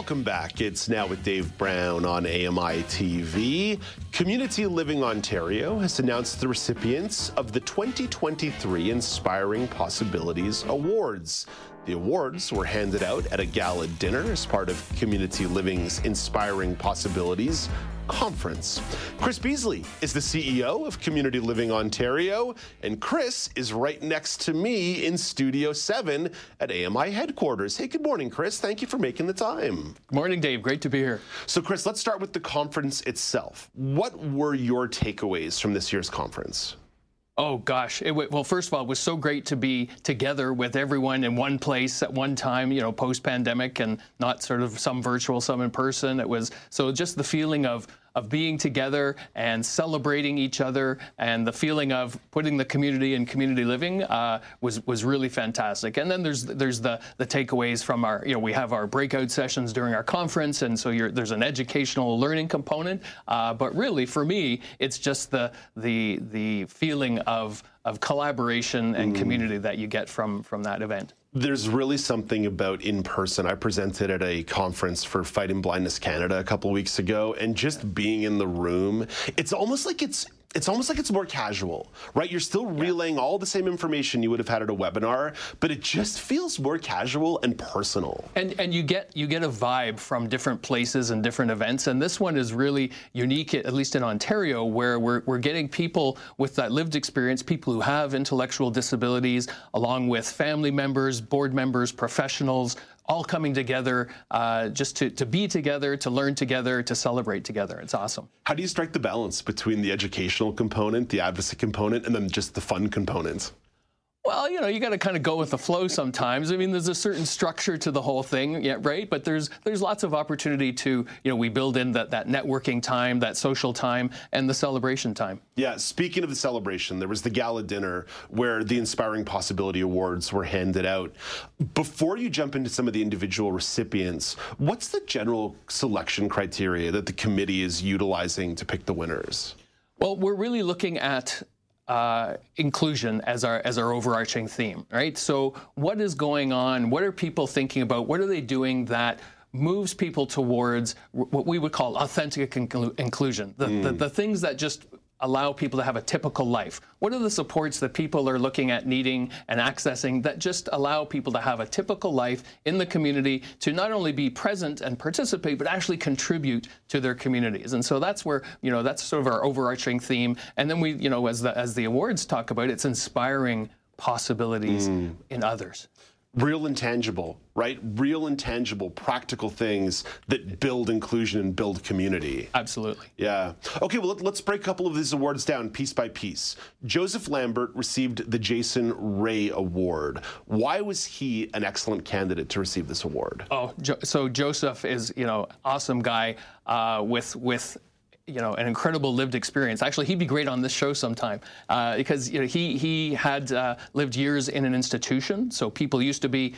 Welcome back. It's now with Dave Brown on AMI TV. Community Living Ontario has announced the recipients of the 2023 Inspiring Possibilities Awards. The awards were handed out at a gala dinner as part of Community Living's Inspiring Possibilities conference. Chris Beesley is the CEO of Community Living Ontario, and Chris is right next to me in Studio 7 at AMI headquarters. Hey, good morning, Chris. Thank you for making the time. Good morning, Dave. Great to be here. So, Chris, let's start with the conference itself. What were your takeaways from this year's conference? Oh gosh! It, well, first of all, it was so great to be together with everyone in one place at one time. You know, post-pandemic, and not sort of some virtual, some in person. It was so just the feeling of of being together and celebrating each other and the feeling of putting the community in community living uh, was was really fantastic. And then there's there's the the takeaways from our you know we have our breakout sessions during our conference, and so there's an educational learning component. Uh, but really, for me, it's just the the the feeling of of collaboration and mm. community that you get from from that event. There's really something about in person. I presented at a conference for Fighting Blindness Canada a couple weeks ago, and just being in the room, it's almost like it's it's almost like it's more casual, right? You're still relaying all the same information you would have had at a webinar, but it just feels more casual and personal. And and you get you get a vibe from different places and different events, and this one is really unique, at least in Ontario, where we're we're getting people with that lived experience, people who have intellectual disabilities, along with family members, board members, professionals, all coming together uh, just to, to be together, to learn together, to celebrate together. It's awesome. How do you strike the balance between the educational component, the advocacy component, and then just the fun component? Well, you know, you got to kind of go with the flow sometimes. I mean, there's a certain structure to the whole thing, yeah, right? But there's there's lots of opportunity to, you know, we build in that that networking time, that social time, and the celebration time. Yeah. Speaking of the celebration, there was the gala dinner where the Inspiring Possibility Awards were handed out. Before you jump into some of the individual recipients, what's the general selection criteria that the committee is utilizing to pick the winners? Well, we're really looking at uh, inclusion as our as our overarching theme, right? So, what is going on? What are people thinking about? What are they doing that moves people towards what we would call authentic inclusion? The, mm. the, the things that just allow people to have a typical life? What are the supports that people are looking at needing and accessing that just allow people to have a typical life in the community to not only be present and participate, but actually contribute to their communities? And so that's where, you know, that's sort of our overarching theme. And then we, you know, as the, as the awards talk about, it's inspiring possibilities mm. in others real intangible, right? Real intangible, practical things that build inclusion and build community. Absolutely. Yeah. Okay, well, let, us break a couple of these awards down piece by piece. Joseph Lambert received the Jason Ray Award. Why was he an excellent candidate to receive this award? Oh, so Joseph is, you know, awesome guy uh, with with you know, an incredible lived experience. Actually, he'd be great on this show sometime uh, because you know he he had uh, lived years in an institution, so people used to be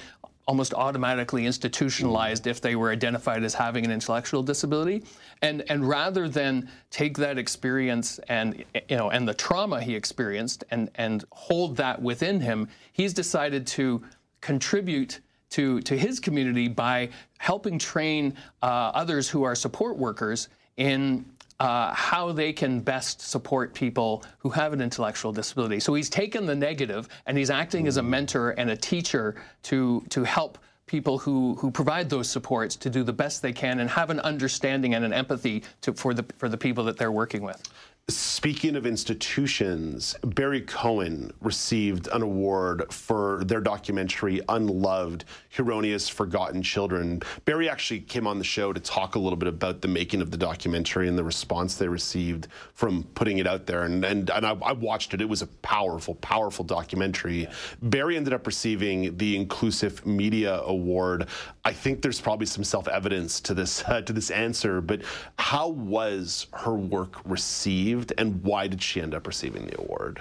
almost automatically institutionalized if they were identified as having an intellectual disability and and rather than take that experience and you know and the trauma he experienced and and hold that within him he's decided to contribute to to his community by helping train uh, others who are support workers in uh, how they can best support people who have an intellectual disability. So he's taken the negative and he's acting as a mentor and a teacher to to help people who, who provide those supports to do the best they can and have an understanding and an empathy to, for the for the people that they're working with. Speaking of institutions, Barri Cohen received an award for their documentary Unloved Huronia's Forgotten Children. Barri actually came on the show to talk a little bit about the making of the documentary and the response they received from putting it out there. And, and, and I, I watched it. It was a powerful, powerful documentary. Barri ended up receiving the Inclusive Media Award. I think there's probably some self evidence to this, uh, to this answer, but how was her work received and why did she end up receiving the award?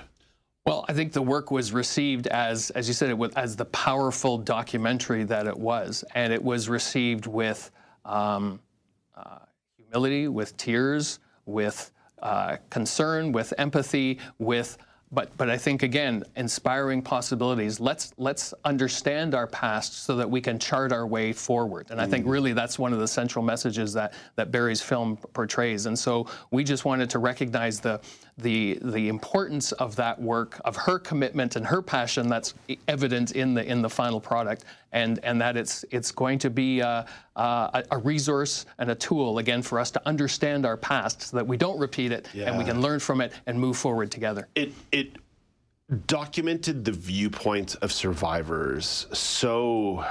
Well, I think the work was received as, as you said, it was, as the powerful documentary that it was, and it was received with um, uh, humility, with tears, with uh, concern, with empathy, with but but I think again, inspiring possibilities. Let's let's understand our past so that we can chart our way forward. And I think mm. really that's one of the central messages that that Barri's film portrays. And so we just wanted to recognize the the the importance of that work, of her commitment and her passion that's evident in the in the final product, and and that it's it's going to be a, a, a resource and a tool again for us to understand our past, so that we don't repeat it yeah. and we can learn from it and move forward together. It it documented the viewpoint of survivors so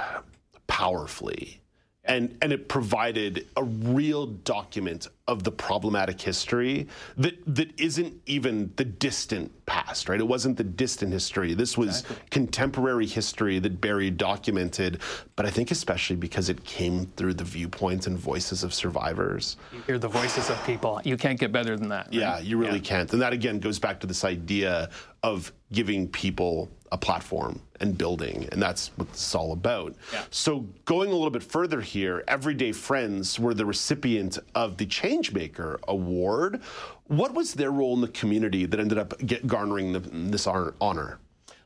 powerfully and and it provided a real document of the problematic history that that isn't even the distant past right it wasn't the distant history this was exactly. contemporary history that barry documented but i think especially because it came through the viewpoints and voices of survivors you hear the voices of people you can't get better than that right? yeah you really yeah. can't and that again goes back to this idea of giving people a platform and building, and that's what it's all about. Yeah. So, going a little bit further here, Everyday Friends were the recipient of the Changemaker Award. What was their role in the community that ended up get, garnering the, this honor?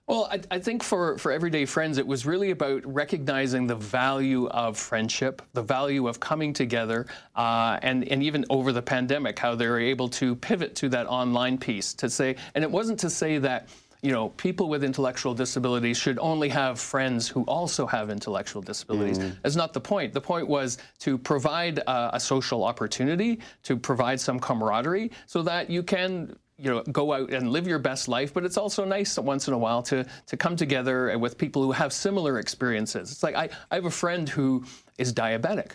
Well, I, I, think for, for Everyday Friends, it was really about recognizing the value of friendship, the value of coming together, uh, and, and even over the pandemic, how they were able to pivot to that online piece to say, and it wasn't to say that you know, people with intellectual disabilities should only have friends who also have intellectual disabilities. Mm. That's not the point. The point was to provide uh, a social opportunity, to provide some camaraderie, so that you can you know go out and live your best life but it's also nice once in a while to to come together with people who have similar experiences it's like i, I have a friend who is diabetic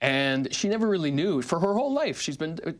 and she never really knew, for her whole life, she's been uh,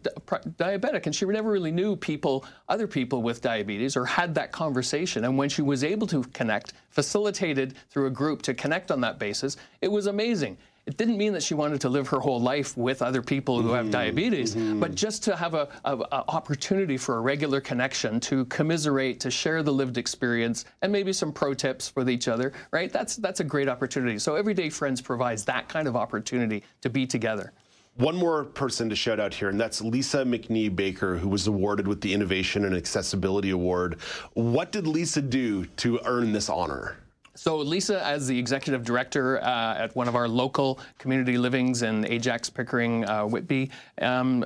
diabetic, and she never really knew people, other people with diabetes, or had that conversation. And when she was able to connect, facilitated through a group to connect on that basis, it was amazing. It didn't mean that she wanted to live her whole life with other people who mm-hmm. have diabetes, mm-hmm. but just to have a, a, a, opportunity for a regular connection, to commiserate, to share the lived experience, and maybe some pro tips with each other. Right? That's that's a great opportunity. So Everyday Friends provides that kind of opportunity to be together. One more person to shout out here, and that's Lisa McNee Baker, who was awarded with the Innovation and Accessibility Award. What did Lisa do to earn this honor? So Lisa, as the executive director uh, at one of our local community livings in Ajax, Pickering, uh, Whitby, um,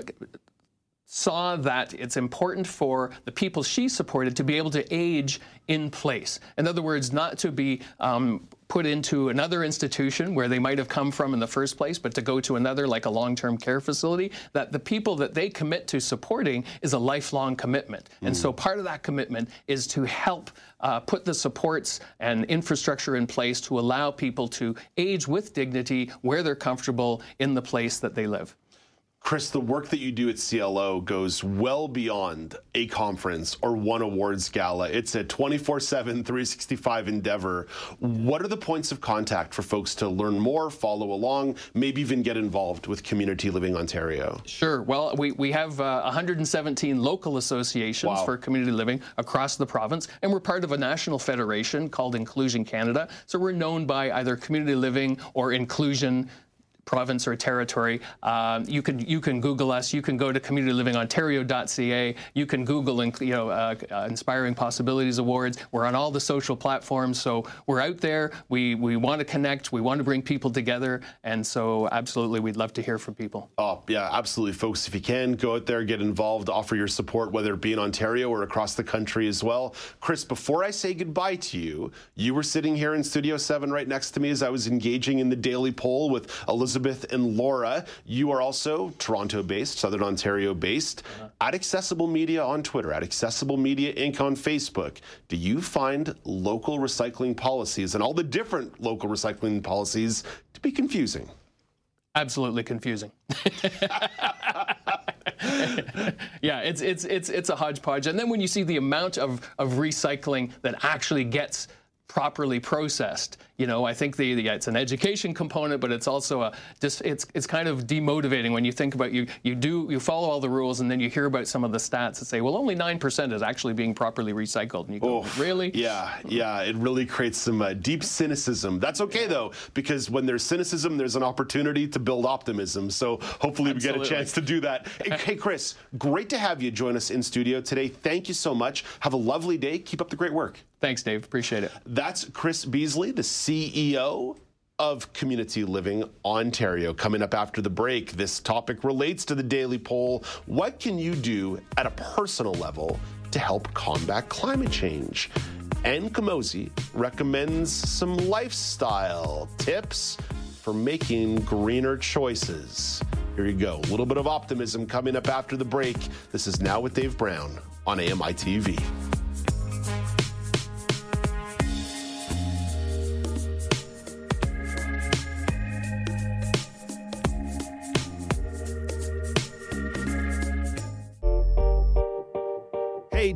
saw that it's important for the people she supported to be able to age in place. In other words, not to be um, put into another institution where they might have come from in the first place, but to go to another, like a long term care facility, that the people that they commit to supporting is a lifelong commitment. Mm. And so mm. part of that commitment is to help uh, put the supports and infrastructure in place to allow people to age with dignity where they're comfortable in the place that they live. Chris, the work that you do at CLO goes well beyond a conference or one awards gala. It's a 24 7, 365 endeavor. What are the points of contact for folks to learn more, follow along, maybe even get involved with Community Living Ontario? Sure. Well, we, we have uh, 117 local associations wow. for community living across the province, and we're part of a national federation called Inclusion Canada. So we're known by either community living or inclusion province or territory. Um, you can you can Google us. You can go to communitylivingontario.ca. You can Google you know uh, uh, Inspiring Possibilities Awards. We're on all the social platforms, so we're out there. We we want to connect. We want to bring people together, and so absolutely, we'd love to hear from people. Oh yeah, absolutely, folks. If you can go out there, get involved, offer your support, whether it be in Ontario or across the country as well. Chris, before I say goodbye to you, you were sitting here in Studio Seven right next to me as I was engaging in the daily poll with Elizabeth. Elizabeth and Laura. You are also Toronto based, Southern Ontario based, uh-huh. at Accessible Media on Twitter, at Accessible Media Inc. on Facebook. Do you find local recycling policies and all the different local recycling policies to be confusing? Absolutely confusing. yeah, it's it's it's it's a hodgepodge. And then when you see the amount of, of recycling that actually gets properly processed. You know, I think the, the, it's an education component, but it's also a just it's it's kind of demotivating when you think about you you do you follow all the rules and then you hear about some of the stats that say well only nine percent is actually being properly recycled and you go oh, really yeah yeah it really creates some uh, deep cynicism. That's okay though because when there's cynicism there's an opportunity to build optimism. So hopefully Absolutely. we get a chance to do that. hey Chris, great to have you join us in studio today. Thank you so much. Have a lovely day. Keep up the great work. Thanks, Dave. Appreciate it. That's Chris Beesley, the CEO of Community Living Ontario. Coming up after the break, this topic relates to the daily poll. What can you do at a personal level to help combat climate change? And Kamosi recommends some lifestyle tips for making greener choices. Here you go. A little bit of optimism coming up after the break. This is Now with Dave Brown on AMI TV.